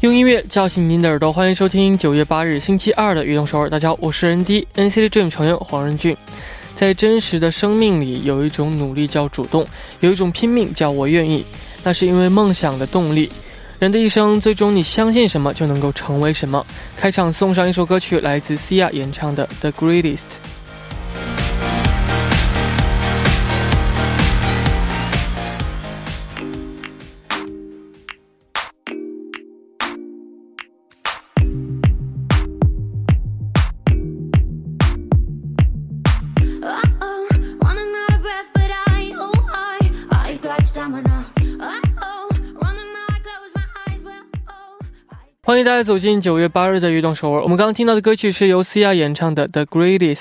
用音乐叫醒您的耳朵，欢迎收听九月八日星期二的《运动首尔》。大家好，我是 ND NCT Dream 成员黄仁俊。在真实的生命里，有一种努力叫主动，有一种拼命叫我愿意。那是因为梦想的动力。人的一生，最终你相信什么，就能够成为什么。开场送上一首歌曲，来自 Sia 演唱的《The Greatest》。欢迎大家走进九月八日的《悦动首尔》。我们刚刚听到的歌曲是由 Sia 演唱的《The Greatest》。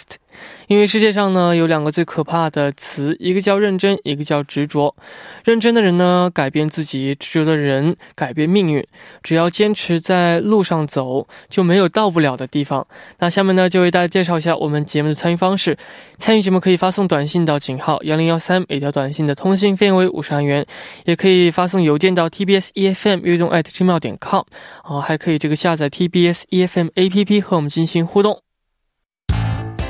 因为世界上呢有两个最可怕的词，一个叫认真，一个叫执着。认真的人呢改变自己，执着的人改变命运。只要坚持在路上走，就没有到不了的地方。那下面呢就为大家介绍一下我们节目的参与方式。参与节目可以发送短信到井号幺零幺三，每条短信的通信费为五十元。也可以发送邮件到 tbs efm 运动 at gmail 点 com。啊，还可以这个下载 tbs efm A P P 和我们进行互动。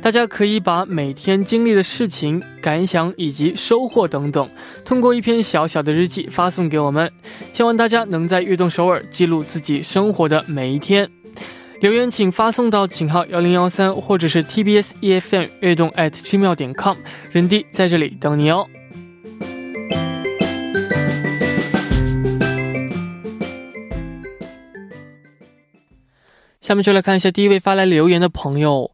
大家可以把每天经历的事情、感想以及收获等等，通过一篇小小的日记发送给我们。希望大家能在悦动首尔记录自己生活的每一天。留言请发送到井号幺零幺三，或者是 TBS EFM 悦动 at gmail 点 com，人弟在这里等你哦。下面就来看一下第一位发来留言的朋友。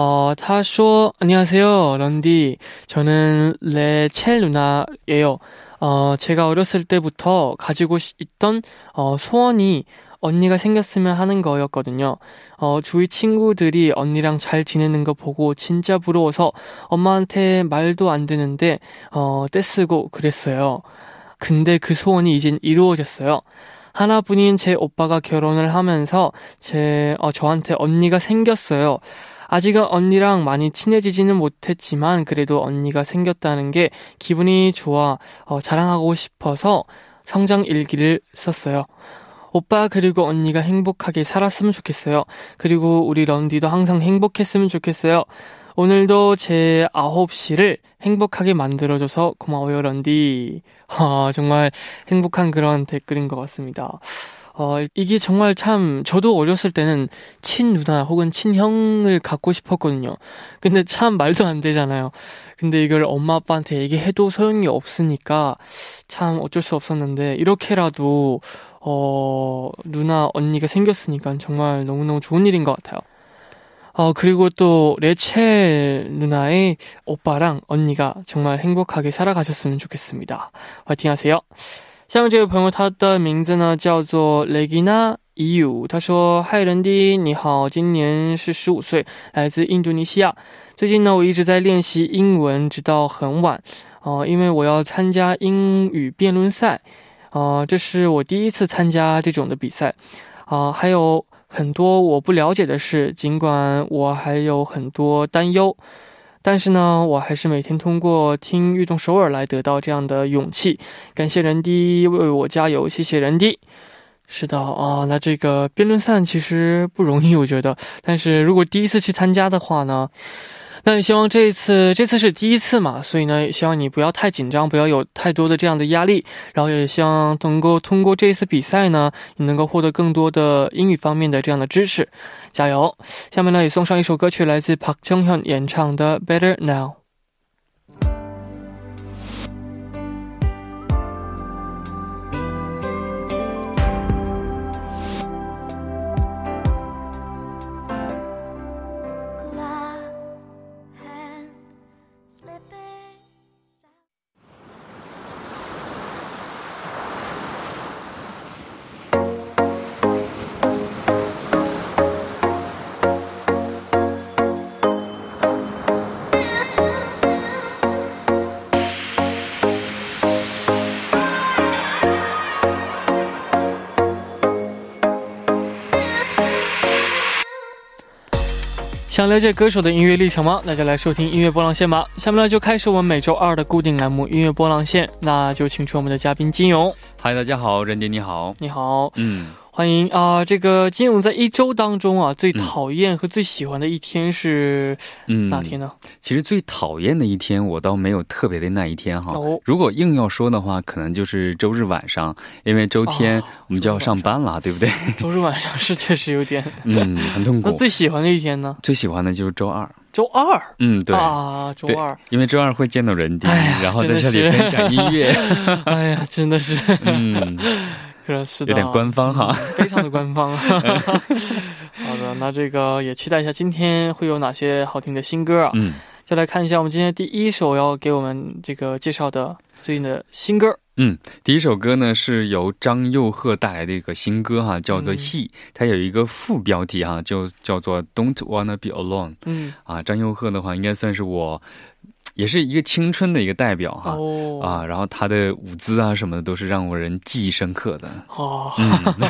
어, 타쇼, 안녕하세요, 런디. 저는 레첼 누나예요. 어, 제가 어렸을 때부터 가지고 있던, 어, 소원이 언니가 생겼으면 하는 거였거든요. 어, 주위 친구들이 언니랑 잘 지내는 거 보고 진짜 부러워서 엄마한테 말도 안 되는데, 어, 떼쓰고 그랬어요. 근데 그 소원이 이젠 이루어졌어요. 하나뿐인 제 오빠가 결혼을 하면서 제, 어, 저한테 언니가 생겼어요. 아직은 언니랑 많이 친해지지는 못했지만 그래도 언니가 생겼다는 게 기분이 좋아 어, 자랑하고 싶어서 성장 일기를 썼어요. 오빠 그리고 언니가 행복하게 살았으면 좋겠어요. 그리고 우리 런디도 항상 행복했으면 좋겠어요. 오늘도 제 9시를 행복하게 만들어줘서 고마워요, 런디. 아, 정말 행복한 그런 댓글인 것 같습니다. 어, 이게 정말 참, 저도 어렸을 때는 친 누나 혹은 친형을 갖고 싶었거든요. 근데 참 말도 안 되잖아요. 근데 이걸 엄마 아빠한테 얘기해도 소용이 없으니까 참 어쩔 수 없었는데, 이렇게라도, 어, 누나, 언니가 생겼으니까 정말 너무너무 좋은 일인 것 같아요. 어, 그리고 또, 레첼 누나의 오빠랑 언니가 정말 행복하게 살아가셨으면 좋겠습니다. 화이팅 하세요. 下面这位朋友，他的名字呢叫做雷吉娜伊尤。他说：“嗨，人迪，你好，今年是十五岁，来自印度尼西亚。最近呢，我一直在练习英文，直到很晚。哦，因为我要参加英语辩论赛。啊，这是我第一次参加这种的比赛。啊，还有很多我不了解的事，尽管我还有很多担忧。”但是呢，我还是每天通过听运动首尔来得到这样的勇气。感谢人弟为我加油，谢谢人弟。是的啊，那这个辩论赛其实不容易，我觉得。但是如果第一次去参加的话呢，那也希望这一次，这次是第一次嘛，所以呢，也希望你不要太紧张，不要有太多的这样的压力，然后也希望能够通过这一次比赛呢，你能够获得更多的英语方面的这样的知识，加油！下面呢，也送上一首歌曲，来自 Park Jung Hyun 演唱的《Better Now》。想了解歌手的音乐历程吗？那就来收听音乐波浪线吧。下面呢就开始我们每周二的固定栏目音乐波浪线，那就请出我们的嘉宾金勇。嗨，大家好，任迪你好，你好，嗯。欢迎啊！这个金勇在一周当中啊，最讨厌和最喜欢的一天是哪天呢？其实最讨厌的一天，我倒没有特别的那一天哈。如果硬要说的话，可能就是周日晚上，因为周天我们就要上班了，对不对？周日晚上是 确实有点嗯很痛苦。那最喜欢的一天呢？最喜欢的就是周二。周二？嗯，对啊，周二，因为周二会见到人丁，然后在这里分享音乐。哎呀，真的是，嗯。是的，有点官方哈，非常的官方。好的，那这个也期待一下今天会有哪些好听的新歌啊？嗯，就来看一下我们今天第一首要给我们这个介绍的最近的新歌。嗯，第一首歌呢是由张佑赫带来的一个新歌哈，叫做《He》，它有一个副标题哈，就叫做《Don't Wanna Be Alone》。嗯，啊，张佑赫的话应该算是我。也是一个青春的一个代表哈啊，然后他的舞姿啊什么的都是让我人记忆深刻的哦。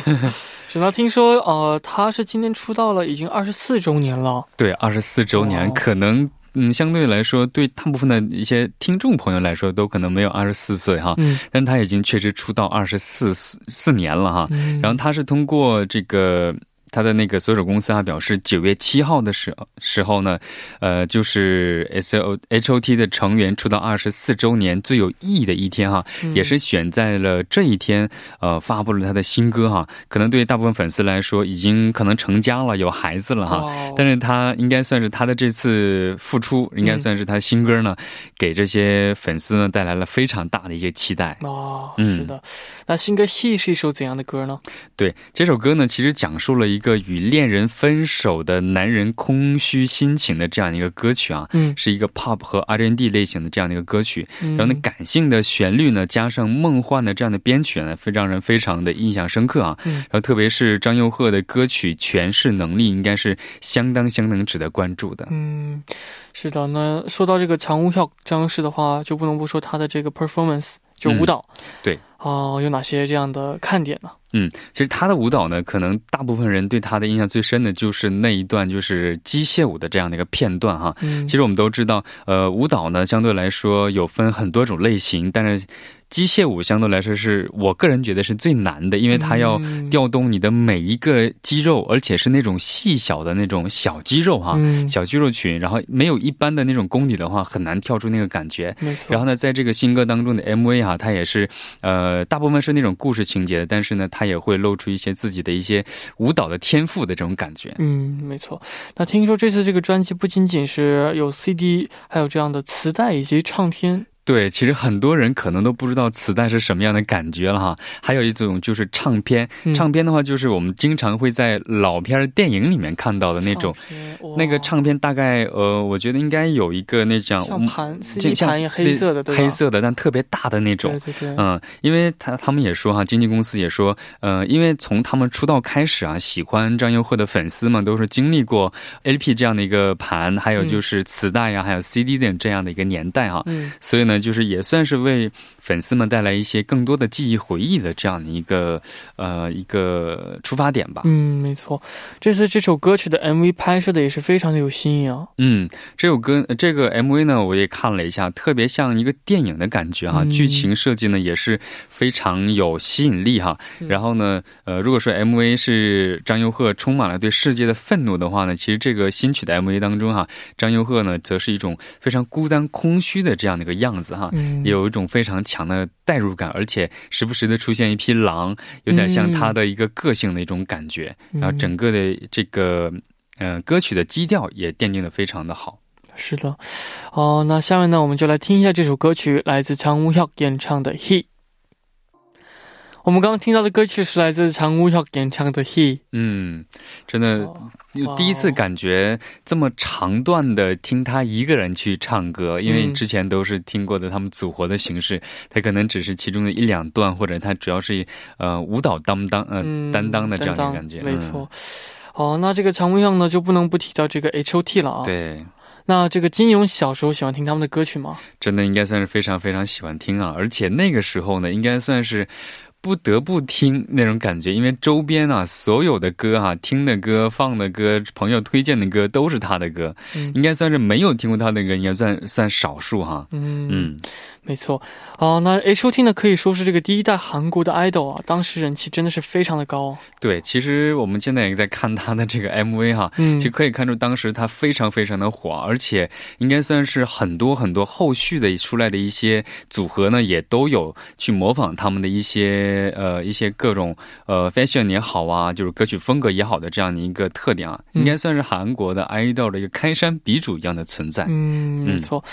是吗？听说呃，他是今年出道了，已经二十四周年了。对，二十四周年，可能嗯，相对来说，对大部分的一些听众朋友来说，都可能没有二十四岁哈。嗯，但他已经确实出道二十四四年了哈。然后他是通过这个。他的那个所属公司啊表示，九月七号的时时候呢，呃，就是 S O H O T 的成员出道二十四周年最有意义的一天哈，也是选在了这一天，呃，发布了他的新歌哈。可能对大部分粉丝来说，已经可能成家了，有孩子了哈。但是他应该算是他的这次复出，应该算是他新歌呢，给这些粉丝呢带来了非常大的一些期待。哦，是的。那新歌《He》是一首怎样的歌呢？对，这首歌呢，其实讲述了一。一个与恋人分手的男人空虚心情的这样的一个歌曲啊，嗯，是一个 pop 和 R&D 类型的这样的一个歌曲，然后呢，感性的旋律呢，加上梦幻的这样的编曲呢，非让人非常的印象深刻啊。然后特别是张佑赫的歌曲诠释能力，应该是相当相当值得关注的。嗯，是的。那说到这个强无票张氏的话，就不能不说他的这个 performance，就舞蹈。对。哦，有哪些这样的看点呢？嗯，其实他的舞蹈呢，可能大部分人对他的印象最深的就是那一段就是机械舞的这样的一个片段哈。嗯，其实我们都知道，呃，舞蹈呢相对来说有分很多种类型，但是。机械舞相对来说是我个人觉得是最难的，因为它要调动你的每一个肌肉，而且是那种细小的那种小肌肉哈，小肌肉群，然后没有一般的那种功底的话，很难跳出那个感觉。然后呢，在这个新歌当中的 MV 哈，它也是呃大部分是那种故事情节的，但是呢，它也会露出一些自己的一些舞蹈的天赋的这种感觉。嗯，没错。那听说这次这个专辑不仅仅是有 CD，还有这样的磁带以及唱片。对，其实很多人可能都不知道磁带是什么样的感觉了哈。还有一种就是唱片，唱片的话就是我们经常会在老片电影里面看到的那种，那个唱片大概呃，我觉得应该有一个那种像盘，像黑色的，黑色的，但特别大的那种。对对对。嗯，因为他他们也说哈，经纪公司也说，呃，因为从他们出道开始啊，喜欢张佑赫的粉丝们都是经历过 LP 这样的一个盘，还有就是磁带呀，还有 CD 的这样的一个年代哈。嗯。所以呢。就是也算是为粉丝们带来一些更多的记忆回忆的这样的一个呃一个出发点吧。嗯，没错，这次这首歌曲的 MV 拍摄的也是非常的有新意啊。嗯，这首歌这个 MV 呢，我也看了一下，特别像一个电影的感觉哈，剧情设计呢也是非常有吸引力哈。然后呢，呃，如果说 MV 是张佑赫充满了对世界的愤怒的话呢，其实这个新曲的 MV 当中哈，张佑赫呢则是一种非常孤单空虚的这样的一个样子哈，有一种非常强的代入感，而且时不时的出现一匹狼，有点像他的一个个性的一种感觉。然后整个的这个呃歌曲的基调也奠定的非常的好。是的，哦，那下面呢，我们就来听一下这首歌曲，来自常无孝演唱的《He》。我们刚刚听到的歌曲是来自常无孝演唱的《He》。嗯，真的，第一次感觉这么长段的听他一个人去唱歌，因为之前都是听过的他们组合的形式，他可能只是其中的一两段，或者他主要是呃舞蹈担当呃担当的这样的感觉。没错。哦，那这个常无孝呢，就不能不提到这个 H O T 了啊。对。那这个金勇小时候喜欢听他们的歌曲吗？真的应该算是非常非常喜欢听啊！而且那个时候呢，应该算是不得不听那种感觉，因为周边啊所有的歌啊，听的歌、放的歌、朋友推荐的歌都是他的歌，应该算是没有听过他的歌，应该算算少数哈。嗯嗯。没错，哦，那 H O T 呢可以说是这个第一代韩国的 idol 啊，当时人气真的是非常的高。对，其实我们现在也在看他的这个 MV 哈，嗯，就可以看出当时他非常非常的火，而且应该算是很多很多后续的出来的一些组合呢，也都有去模仿他们的一些呃一些各种呃 fashion 也好啊，就是歌曲风格也好的这样的一个特点啊，应该算是韩国的 idol 的一个开山鼻祖一样的存在。嗯，没错。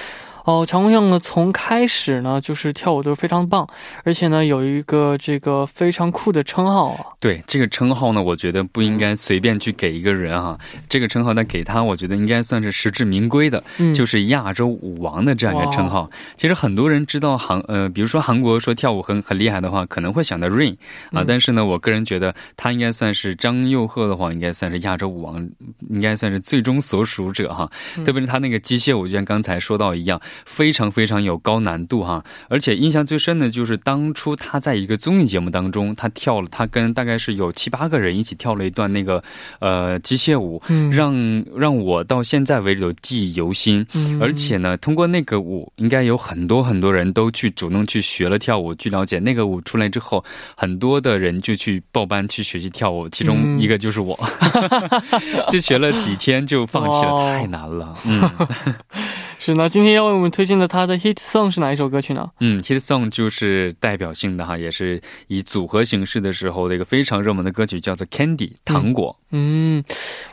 哦，常光相呢，从开始呢就是跳舞都非常棒，而且呢有一个这个非常酷的称号啊。对，这个称号呢，我觉得不应该随便去给一个人哈。这个称号呢给他，我觉得应该算是实至名归的，就是亚洲舞王的这样一个称号。其实很多人知道韩呃，比如说韩国说跳舞很很厉害的话，可能会想到 Rain 啊，但是呢，我个人觉得他应该算是张佑赫的话，应该算是亚洲舞王，应该算是最终所属者哈。特别是他那个机械舞，就像刚才说到一样。非常非常有高难度哈，而且印象最深的就是当初他在一个综艺节目当中，他跳了，他跟大概是有七八个人一起跳了一段那个呃机械舞，让让我到现在为止都记忆犹新。而且呢，通过那个舞，应该有很多很多人都去主动去学了跳舞，据了解那个舞出来之后，很多的人就去报班去学习跳舞，其中一个就是我，就学了几天就放弃了，太难了。嗯。是那今天要为我们推荐的他的 hit song 是哪一首歌曲呢？嗯，hit song 就是代表性的哈，也是以组合形式的时候的一个非常热门的歌曲，叫做 Candy 糖果。嗯，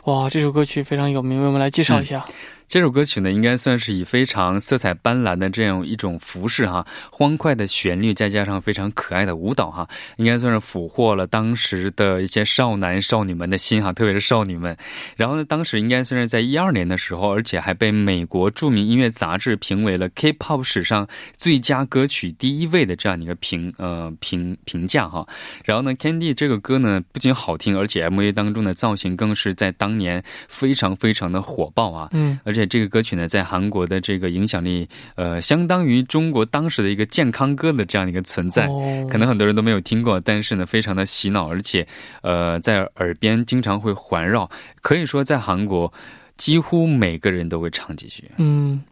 哇，这首歌曲非常有名，为我们来介绍一下。这首歌曲呢，应该算是以非常色彩斑斓的这样一种服饰哈，欢快的旋律，再加上非常可爱的舞蹈哈，应该算是俘获了当时的一些少男少女们的心哈，特别是少女们。然后呢，当时应该算是在一二年的时候，而且还被美国著名音乐杂志评为了 K-pop 史上最佳歌曲第一位的这样一个评呃评评价哈。然后呢，Candy 这个歌呢，不仅好听，而且 MV 当中的造型更是在当年非常非常的火爆啊。嗯，而且。这个歌曲呢，在韩国的这个影响力，呃，相当于中国当时的一个健康歌的这样的一个存在，可能很多人都没有听过，但是呢，非常的洗脑，而且，呃，在耳边经常会环绕，可以说在韩国几乎每个人都会唱几句。嗯，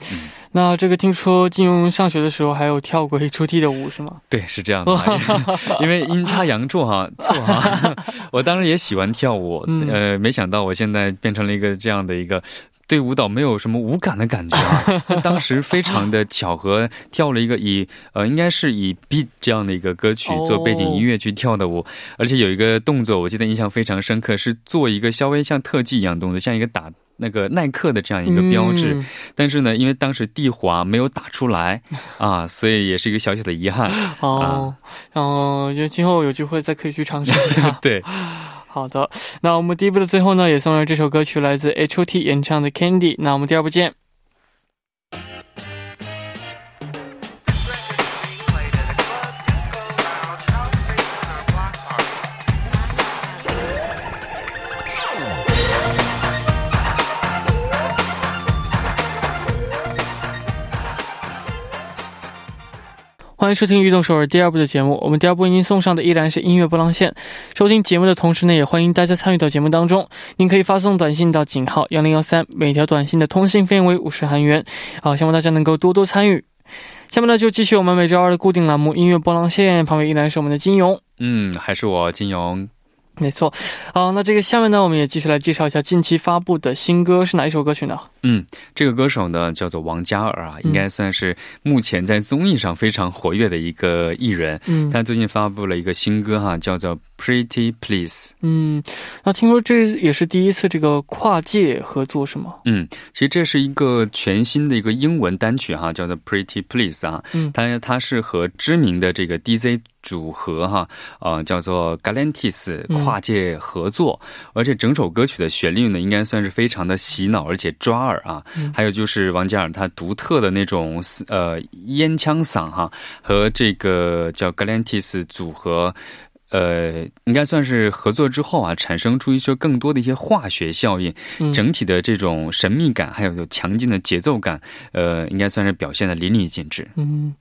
那这个听说金庸上学的时候还有跳过出屉的舞是吗？对，是这样的，因为阴差阳错哈，错哈，我当时也喜欢跳舞，呃，没想到我现在变成了一个这样的一个。对舞蹈没有什么无感的感觉啊！当时非常的巧合，跳了一个以呃，应该是以 beat 这样的一个歌曲做背景音乐去跳的舞，而且有一个动作，我记得印象非常深刻，是做一个稍微像特技一样动作，像一个打那个耐克的这样一个标志。但是呢，因为当时地滑没有打出来 啊，所以也是一个小小的遗憾。哦，然后我觉得今后有机会再可以去尝试一下。对。好的，那我们第一部的最后呢，也送上这首歌曲，来自 H O T 演唱的《Candy》。那我们第二部见。欢迎收听《运动首尔》第二部的节目。我们第二部为您送上的依然是音乐波浪线。收听节目的同时呢，也欢迎大家参与到节目当中。您可以发送短信到井号幺零幺三，每条短信的通信费用为五十韩元。好，希望大家能够多多参与。下面呢，就继续我们每周二的固定栏目《音乐波浪线》，旁边依然是我们的金勇。嗯，还是我金勇。没错，好，那这个下面呢，我们也继续来介绍一下近期发布的新歌是哪一首歌曲呢？嗯，这个歌手呢叫做王嘉尔啊，应该算是目前在综艺上非常活跃的一个艺人。嗯，他最近发布了一个新歌哈，叫做《Pretty Please》。嗯，那听说这也是第一次这个跨界合作是吗？嗯，其实这是一个全新的一个英文单曲哈，叫做《Pretty Please》啊。嗯，它它是和知名的这个 DJ。组合哈，呃，叫做 Galantis 跨界合作，而且整首歌曲的旋律呢，应该算是非常的洗脑，而且抓耳啊。还有就是王嘉尔他独特的那种呃烟枪嗓哈，和这个叫 Galantis 组合，呃，应该算是合作之后啊，产生出一些更多的一些化学效应，整体的这种神秘感，还有有强劲的节奏感，呃，应该算是表现的淋漓尽致。嗯。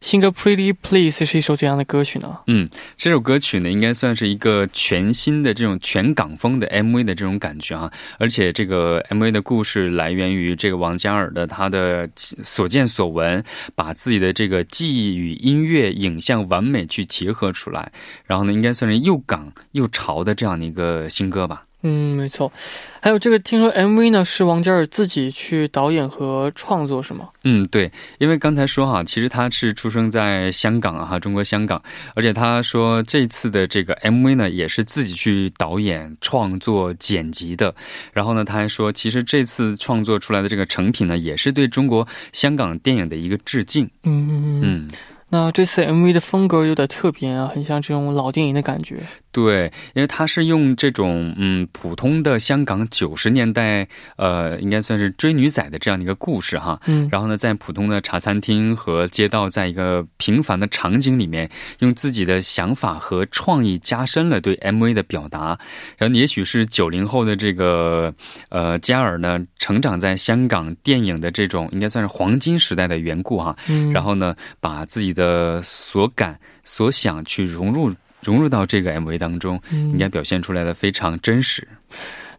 新歌《Pretty Please》是一首怎样的歌曲呢？嗯，这首歌曲呢，应该算是一个全新的这种全港风的 MV 的这种感觉啊。而且这个 MV 的故事来源于这个王嘉尔的他的所见所闻，把自己的这个记忆与音乐影像完美去结合出来。然后呢，应该算是又港又潮的这样的一个新歌吧。嗯，没错。还有这个，听说 MV 呢是王嘉尔自己去导演和创作，是吗？嗯，对。因为刚才说哈，其实他是出生在香港啊，哈，中国香港。而且他说这次的这个 MV 呢，也是自己去导演、创作、剪辑的。然后呢，他还说，其实这次创作出来的这个成品呢，也是对中国香港电影的一个致敬。嗯嗯嗯。那这次 MV 的风格有点特别啊，很像这种老电影的感觉。对，因为它是用这种嗯普通的香港九十年代，呃，应该算是追女仔的这样的一个故事哈。嗯。然后呢，在普通的茶餐厅和街道，在一个平凡的场景里面，用自己的想法和创意加深了对 MV 的表达。然后，也许是九零后的这个呃加尔呢，成长在香港电影的这种应该算是黄金时代的缘故哈。嗯。然后呢，把自己的的所感所想去融入融入到这个 MV 当中，应该表现出来的非常真实。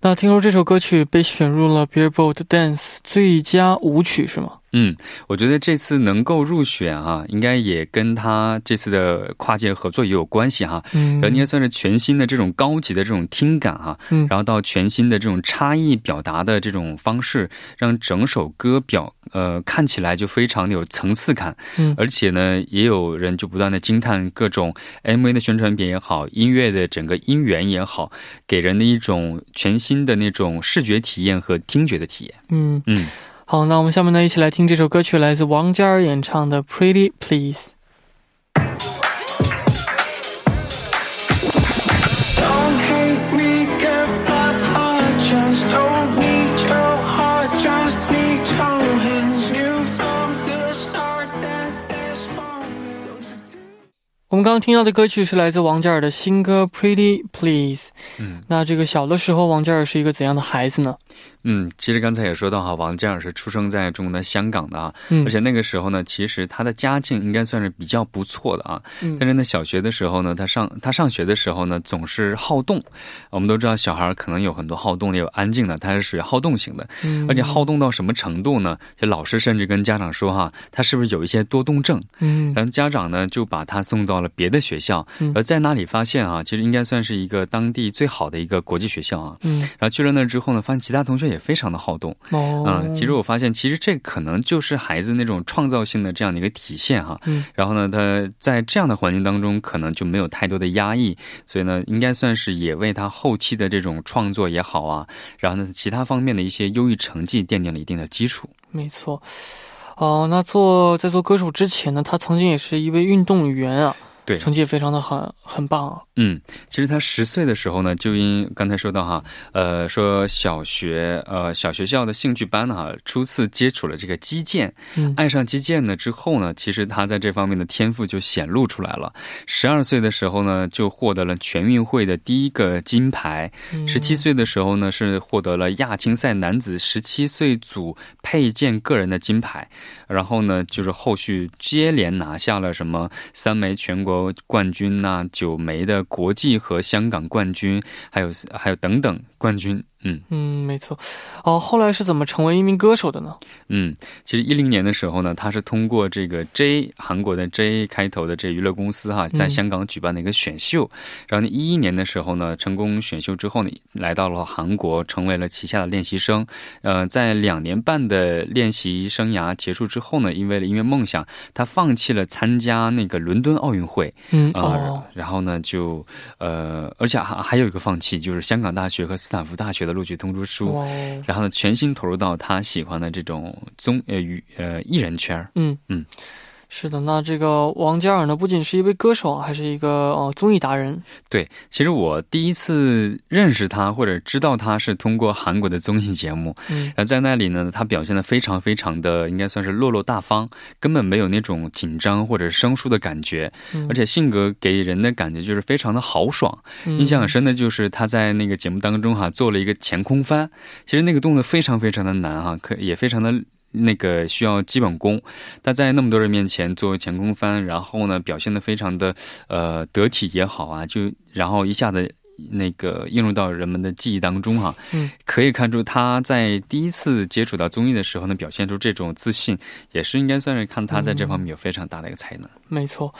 那听说这首歌曲被选入了 Billboard Dance 最佳舞曲是吗？嗯，我觉得这次能够入选啊，应该也跟他这次的跨界合作也有关系哈。嗯，然后应该算是全新的这种高级的这种听感哈。嗯，然后到全新的这种差异表达的这种方式，让整首歌表呃看起来就非常的有层次感。嗯，而且呢，也有人就不断的惊叹各种 MV 的宣传片也好，音乐的整个音源也好，给人的一种全新的那种视觉体验和听觉的体验。嗯嗯。好，那我们下面呢，一起来听这首歌曲，来自王嘉尔演唱的《Pretty Please》。我们刚刚听到的歌曲是来自王嘉尔的新歌《Pretty Please》。嗯，那这个小的时候，王嘉尔是一个怎样的孩子呢？嗯，其实刚才也说到哈，王嘉尔是出生在中国的香港的啊，嗯，而且那个时候呢，其实他的家境应该算是比较不错的啊，嗯，但是呢，小学的时候呢，他上他上学的时候呢，总是好动。我们都知道，小孩可能有很多好动的，有安静的，他是属于好动型的，嗯，而且好动到什么程度呢？就老师甚至跟家长说哈，他是不是有一些多动症？嗯，然后家长呢就把他送到了别的学校，而在那里发现啊，其实应该算是一个当地最好的一个国际学校啊，嗯，然后去了那之后呢，发现其他同学也非常的好动。哦，嗯，其实我发现，其实这可能就是孩子那种创造性的这样的一个体现哈。嗯，然后呢，他在这样的环境当中，可能就没有太多的压抑，所以呢，应该算是也为他后期的这种创作也好啊，然后呢，其他方面的一些优异成绩奠定了一定的基础。没错，哦，那做在做歌手之前呢，他曾经也是一位运动员啊。对，成绩非常的很很棒。嗯，其实他十岁的时候呢，就因刚才说到哈，呃，说小学呃小学校的兴趣班哈，初次接触了这个击剑，爱上击剑呢之后呢，其实他在这方面的天赋就显露出来了。十二岁的时候呢，就获得了全运会的第一个金牌；十七岁的时候呢，是获得了亚青赛男子十七岁组佩剑个人的金牌。然后呢，就是后续接连拿下了什么三枚全国冠军呐，九枚的国际和香港冠军，还有还有等等冠军。嗯嗯，没错。哦，后来是怎么成为一名歌手的呢？嗯，其实一零年的时候呢，他是通过这个 J 韩国的 J 开头的这娱乐公司哈，在香港举办的一个选秀。然后呢，一一年的时候呢，成功选秀之后呢，来到了韩国，成为了旗下的练习生。呃，在两年半的练习生涯结束之后呢，因为了音乐梦想，他放弃了参加那个伦敦奥运会。嗯哦。然后呢，就呃，而且还还有一个放弃，就是香港大学和斯坦福大学的。录取通知书，然后呢，全心投入到他喜欢的这种综呃娱呃艺人圈嗯嗯。是的，那这个王嘉尔呢，不仅是一位歌手，还是一个呃综艺达人。对，其实我第一次认识他或者知道他是通过韩国的综艺节目，嗯，然后在那里呢，他表现的非常非常的应该算是落落大方，根本没有那种紧张或者生疏的感觉，而且性格给人的感觉就是非常的豪爽。印象很深的就是他在那个节目当中哈做了一个前空翻，其实那个动作非常非常的难哈，可也非常的。那个需要基本功，他在那么多人面前做前空翻，然后呢表现的非常的呃得体也好啊，就然后一下子那个映入到人们的记忆当中哈。嗯，可以看出他在第一次接触到综艺的时候呢，表现出这种自信，也是应该算是看他在这方面有非常大的一个才能。没错。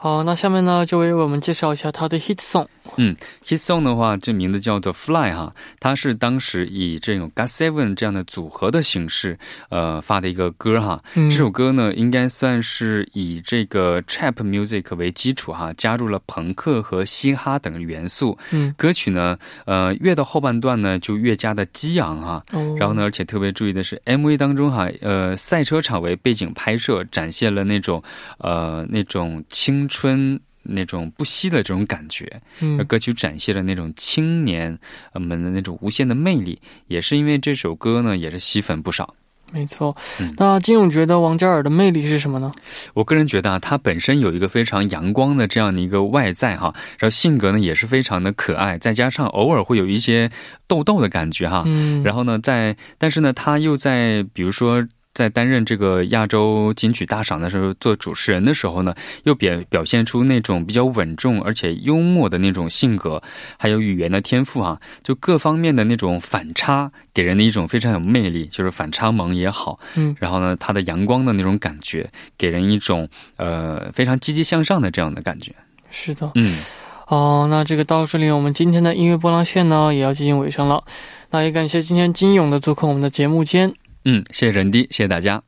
好，那下面呢，就为我们介绍一下他的 hit song。嗯，hit song 的话，这名字叫做 Fly 哈，它是当时以这种 Got Seven 这样的组合的形式，呃，发的一个歌哈。这首歌呢，应该算是以这个 trap music 为基础哈，加入了朋克和嘻哈等元素。嗯，歌曲呢，呃，越到后半段呢，就越加的激昂哈。哦。然后呢，而且特别注意的是，MV 当中哈，呃，赛车场为背景拍摄，展现了那种呃那种轻。春那种不息的这种感觉，嗯，歌曲展现了那种青年们的那种无限的魅力，也是因为这首歌呢，也是吸粉不少。没错，那金勇觉得王嘉尔的魅力是什么呢？我个人觉得啊，他本身有一个非常阳光的这样的一个外在哈，然后性格呢也是非常的可爱，再加上偶尔会有一些逗逗的感觉哈，嗯，然后呢，在但是呢，他又在比如说。在担任这个亚洲金曲大赏的时候，做主持人的时候呢，又表表现出那种比较稳重而且幽默的那种性格，还有语言的天赋啊，就各方面的那种反差，给人的一种非常有魅力，就是反差萌也好，嗯，然后呢，他的阳光的那种感觉，给人一种呃非常积极向上的这样的感觉。是的，嗯，哦，那这个到这里，我们今天的音乐波浪线呢也要进行尾声了，那也感谢今天金勇的做客我们的节目间。嗯，谢谢人迪，谢谢大家。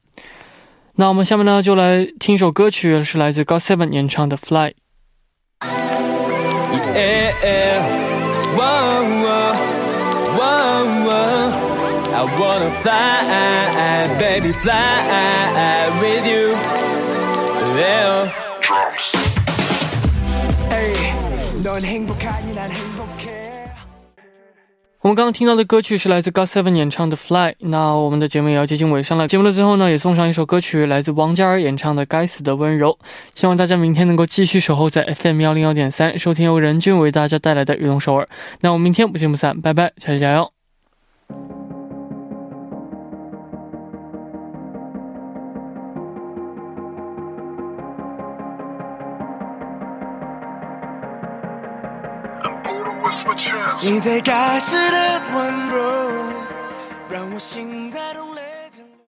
那我们下面呢，就来听一首歌曲，是来自 GOT7 演唱的《Fly》。我们刚刚听到的歌曲是来自 GOT7 演唱的《Fly》。那我们的节目也要接近尾声了。节目的最后呢，也送上一首歌曲，来自王嘉尔演唱的《该死的温柔》。希望大家明天能够继续守候在 FM 幺零幺点三，收听由任俊为大家带来的《运动首尔》。那我们明天不见不散，拜拜，下期加油！你最该死的温柔，让我心在动。